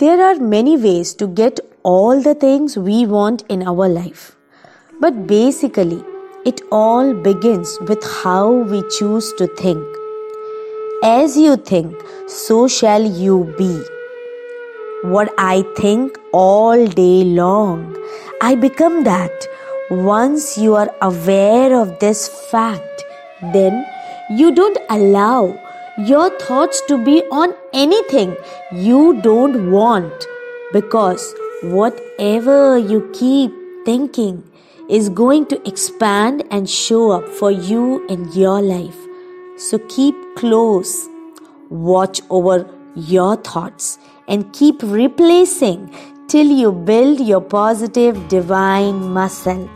There are many ways to get all the things we want in our life. But basically, it all begins with how we choose to think. As you think, so shall you be. What I think all day long, I become that. Once you are aware of this fact, then you don't allow your thoughts to be on anything you don't want because whatever you keep thinking is going to expand and show up for you in your life. So keep close, watch over your thoughts, and keep replacing till you build your positive divine muscle.